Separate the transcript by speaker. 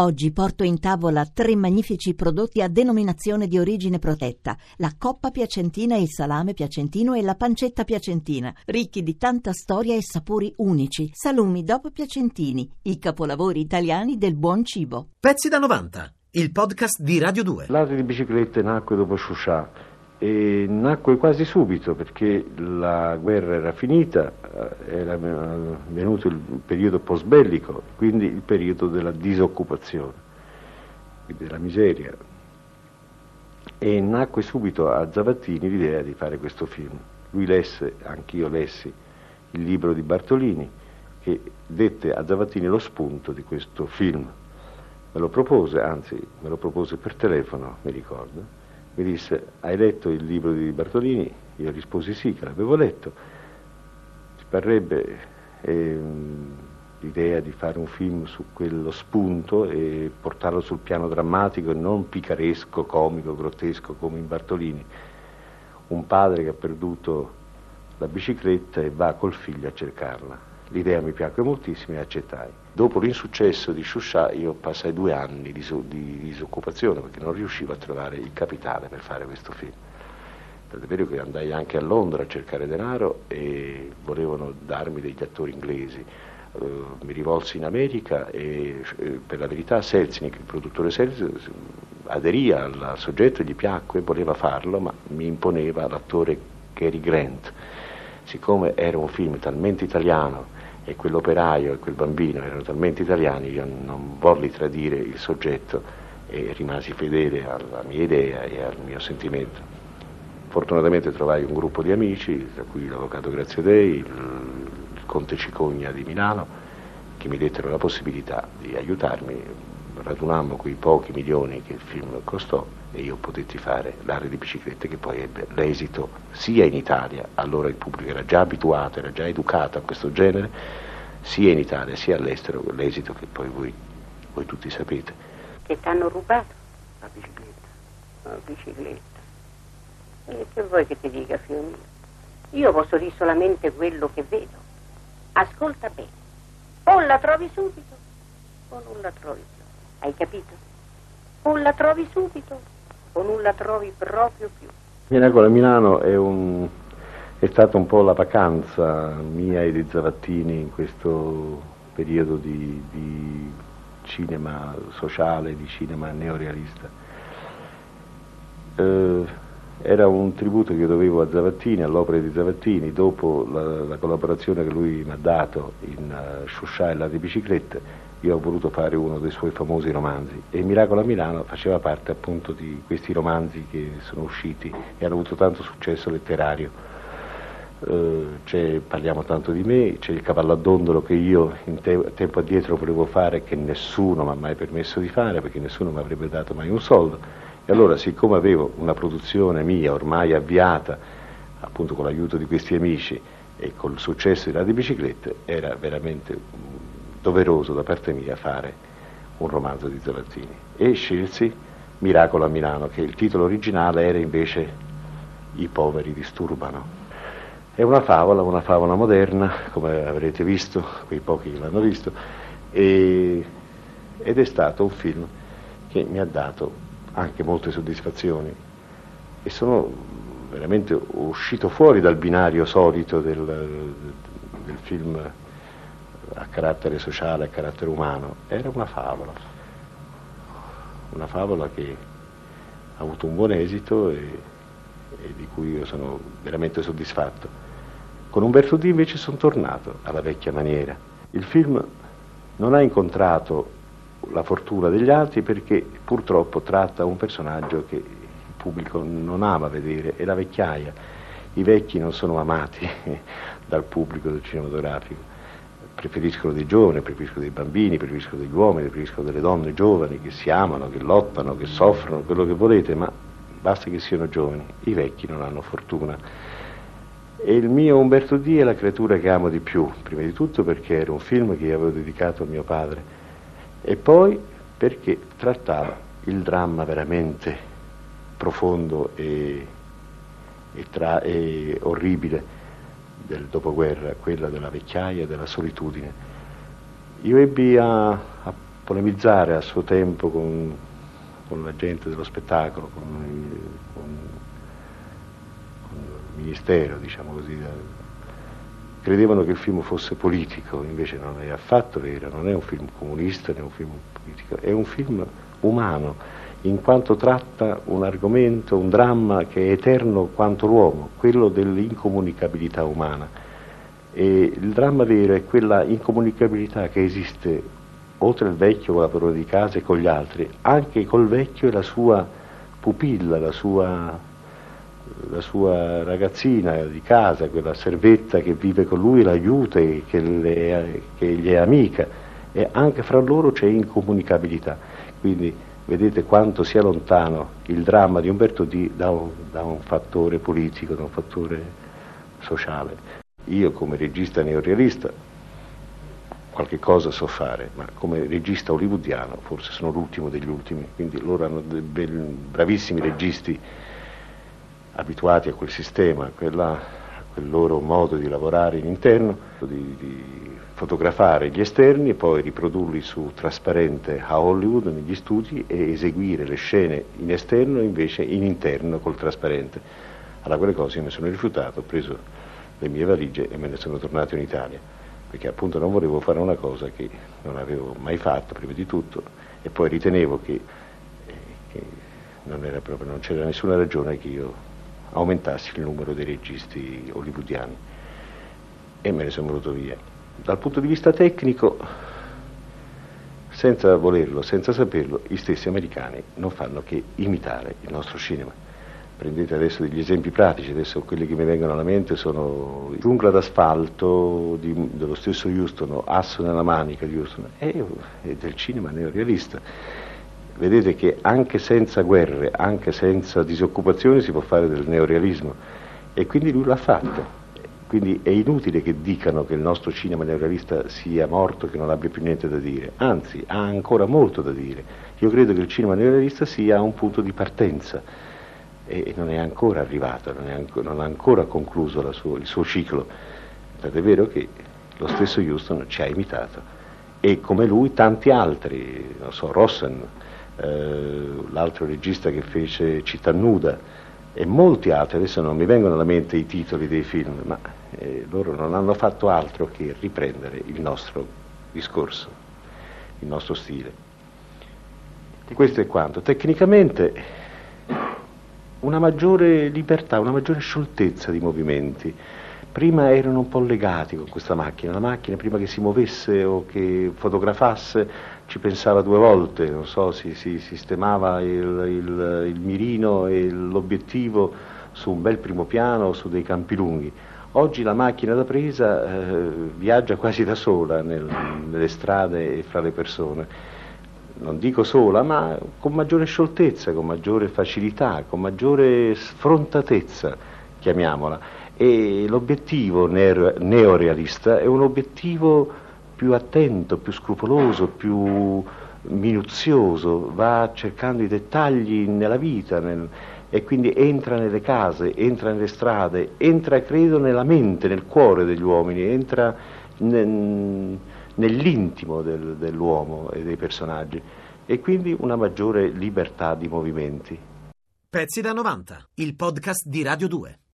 Speaker 1: Oggi porto in tavola tre magnifici prodotti a denominazione di origine protetta: la coppa piacentina, il salame piacentino e la pancetta piacentina, ricchi di tanta storia e sapori unici. Salumi dopo piacentini, i capolavori italiani del buon cibo.
Speaker 2: Pezzi da 90, il podcast di Radio 2.
Speaker 3: L'arte di biciclette nacque dopo Shusha e nacque quasi subito perché la guerra era finita, eh, era venuto il periodo post bellico, quindi il periodo della disoccupazione, della miseria. E nacque subito a Zavattini l'idea di fare questo film. Lui lesse, anch'io lessi, il libro di Bartolini che dette a Zavattini lo spunto di questo film. Me lo propose, anzi me lo propose per telefono, mi ricordo mi disse hai letto il libro di Bartolini? Io risposi sì, che l'avevo letto. Ci parrebbe eh, l'idea di fare un film su quello spunto e portarlo sul piano drammatico e non picaresco, comico, grottesco come in Bartolini. Un padre che ha perduto la bicicletta e va col figlio a cercarla. L'idea mi piacque moltissimo e accettai. Dopo l'insuccesso di Shusha io passai due anni di, di disoccupazione perché non riuscivo a trovare il capitale per fare questo film. Tant'è vero che andai anche a Londra a cercare denaro e volevano darmi degli attori inglesi. Uh, mi rivolsi in America e eh, per la verità Selznick, il produttore Selznick, aderì al soggetto, gli piacque, voleva farlo, ma mi imponeva l'attore Cary Grant. Siccome era un film talmente italiano e quell'operaio e quel bambino erano talmente italiani, io non volli tradire il soggetto e rimasi fedele alla mia idea e al mio sentimento. Fortunatamente trovai un gruppo di amici, tra cui l'avvocato Graziadei, il, il conte Cicogna di Milano, che mi dettero la possibilità di aiutarmi. Radunammo quei pochi milioni che il film costò e io potetti fare l'area di biciclette che poi ebbe l'esito sia in Italia, allora il pubblico era già abituato, era già educato a questo genere, sia in Italia sia all'estero, l'esito che poi voi, voi tutti sapete.
Speaker 4: Che ti hanno rubato?
Speaker 3: La bicicletta.
Speaker 4: La bicicletta. E che vuoi che ti dica, figlio mio? Io posso dire solamente quello che vedo. Ascolta bene. O la trovi subito o non la trovi più. Hai capito? O la trovi subito o non la trovi proprio più.
Speaker 3: Miracolo a Milano è, un, è stata un po' la vacanza mia e di Zavattini in questo periodo di, di cinema sociale, di cinema neorealista. Eh, era un tributo che io dovevo a Zavattini, all'opera di Zavattini, dopo la, la collaborazione che lui mi ha dato in uh, Shusha e la di biciclette io ho voluto fare uno dei suoi famosi romanzi e Miracolo a Milano faceva parte appunto di questi romanzi che sono usciti e hanno avuto tanto successo letterario. Uh, parliamo tanto di me, c'è il cavallo a dondolo che io in te- tempo addietro volevo fare che nessuno mi ha mai permesso di fare perché nessuno mi avrebbe dato mai un soldo. E allora siccome avevo una produzione mia ormai avviata, appunto con l'aiuto di questi amici e col successo di Radio Biciclette, era veramente doveroso da parte mia fare un romanzo di Zavattini e scelsi Miracolo a Milano, che il titolo originale era invece I poveri disturbano. È una favola, una favola moderna, come avrete visto, quei pochi che l'hanno visto, e, ed è stato un film che mi ha dato anche molte soddisfazioni e sono veramente uscito fuori dal binario solito del, del film a carattere sociale, a carattere umano, era una favola, una favola che ha avuto un buon esito e, e di cui io sono veramente soddisfatto. Con Umberto D invece sono tornato alla vecchia maniera. Il film non ha incontrato la fortuna degli altri perché purtroppo tratta un personaggio che il pubblico non ama vedere, è la vecchiaia. I vecchi non sono amati dal pubblico del cinematografico preferiscono dei giovani, preferiscono dei bambini, preferiscono degli uomini, preferiscono delle donne giovani che si amano, che lottano, che soffrono, quello che volete, ma basta che siano giovani. I vecchi non hanno fortuna. E il mio Umberto D è la creatura che amo di più, prima di tutto perché era un film che io avevo dedicato a mio padre e poi perché trattava il dramma veramente profondo e, e, tra, e orribile del dopoguerra, quella della vecchiaia e della solitudine. Io ebbi a, a polemizzare a suo tempo con, con la gente dello spettacolo, con, con, con il ministero, diciamo così. Credevano che il film fosse politico, invece non è affatto vero, non è un film comunista né un film politico, è un film umano, in quanto tratta un argomento, un dramma che è eterno quanto l'uomo, quello dell'incomunicabilità umana. E il dramma vero è quella incomunicabilità che esiste oltre il vecchio con la padrona di casa e con gli altri, anche col vecchio e la sua pupilla, la sua, la sua ragazzina di casa, quella servetta che vive con lui, l'aiuta e che, le, che gli è amica, e anche fra loro c'è incomunicabilità. Quindi vedete quanto sia lontano il dramma di Umberto D da un, da un fattore politico, da un fattore sociale. Io come regista neorealista qualche cosa so fare, ma come regista hollywoodiano forse sono l'ultimo degli ultimi, quindi loro hanno dei bravissimi registi abituati a quel sistema, a, quella, quel loro modo di lavorare in interno, di, di, fotografare gli esterni e poi riprodurli su trasparente a Hollywood negli studi e eseguire le scene in esterno invece in interno col trasparente. Alla quelle cose mi sono rifiutato, ho preso le mie valigie e me ne sono tornato in Italia perché appunto non volevo fare una cosa che non avevo mai fatto prima di tutto e poi ritenevo che, eh, che non, proprio, non, c'era nessuna ragione che io aumentassi il numero dei registi hollywoodiani e me ne sono venuto via. Dal punto di vista tecnico, senza volerlo, senza saperlo, gli stessi americani non fanno che imitare il nostro cinema prendete adesso degli esempi pratici, adesso quelli che mi vengono alla mente sono Giungla d'asfalto di, dello stesso Houston, Asso nella manica di Houston, e, e del cinema neorealista. Vedete che anche senza guerre, anche senza disoccupazione si può fare del neorealismo e quindi lui l'ha fatto. Quindi è inutile che dicano che il nostro cinema neorealista sia morto, che non abbia più niente da dire, anzi ha ancora molto da dire. Io credo che il cinema neorealista sia un punto di partenza e non è ancora arrivato, non, ancora, non ha ancora concluso suo, il suo ciclo. Tant'è vero che lo stesso Houston ci ha imitato e come lui tanti altri, non so, Rossen, eh, l'altro regista che fece Città Nuda e molti altri, adesso non mi vengono alla mente i titoli dei film, ma eh, loro non hanno fatto altro che riprendere il nostro discorso, il nostro stile. Questo è quanto. Tecnicamente una maggiore libertà, una maggiore scioltezza di movimenti. Prima erano un po' legati con questa macchina, la macchina prima che si muovesse o che fotografasse ci pensava due volte, non so, si, si sistemava il, il, il mirino e l'obiettivo su un bel primo piano o su dei campi lunghi. Oggi la macchina da presa eh, viaggia quasi da sola nel, nelle strade e fra le persone non dico sola, ma con maggiore scioltezza, con maggiore facilità, con maggiore sfrontatezza, chiamiamola. E l'obiettivo neorealista è un obiettivo più attento, più scrupoloso, più minuzioso, va cercando i dettagli nella vita nel, e quindi entra nelle case, entra nelle strade, entra credo nella mente, nel cuore degli uomini, entra nel, nell'intimo del, dell'uomo e dei personaggi e quindi una maggiore libertà di movimenti.
Speaker 2: Pezzi da 90, il podcast di Radio 2.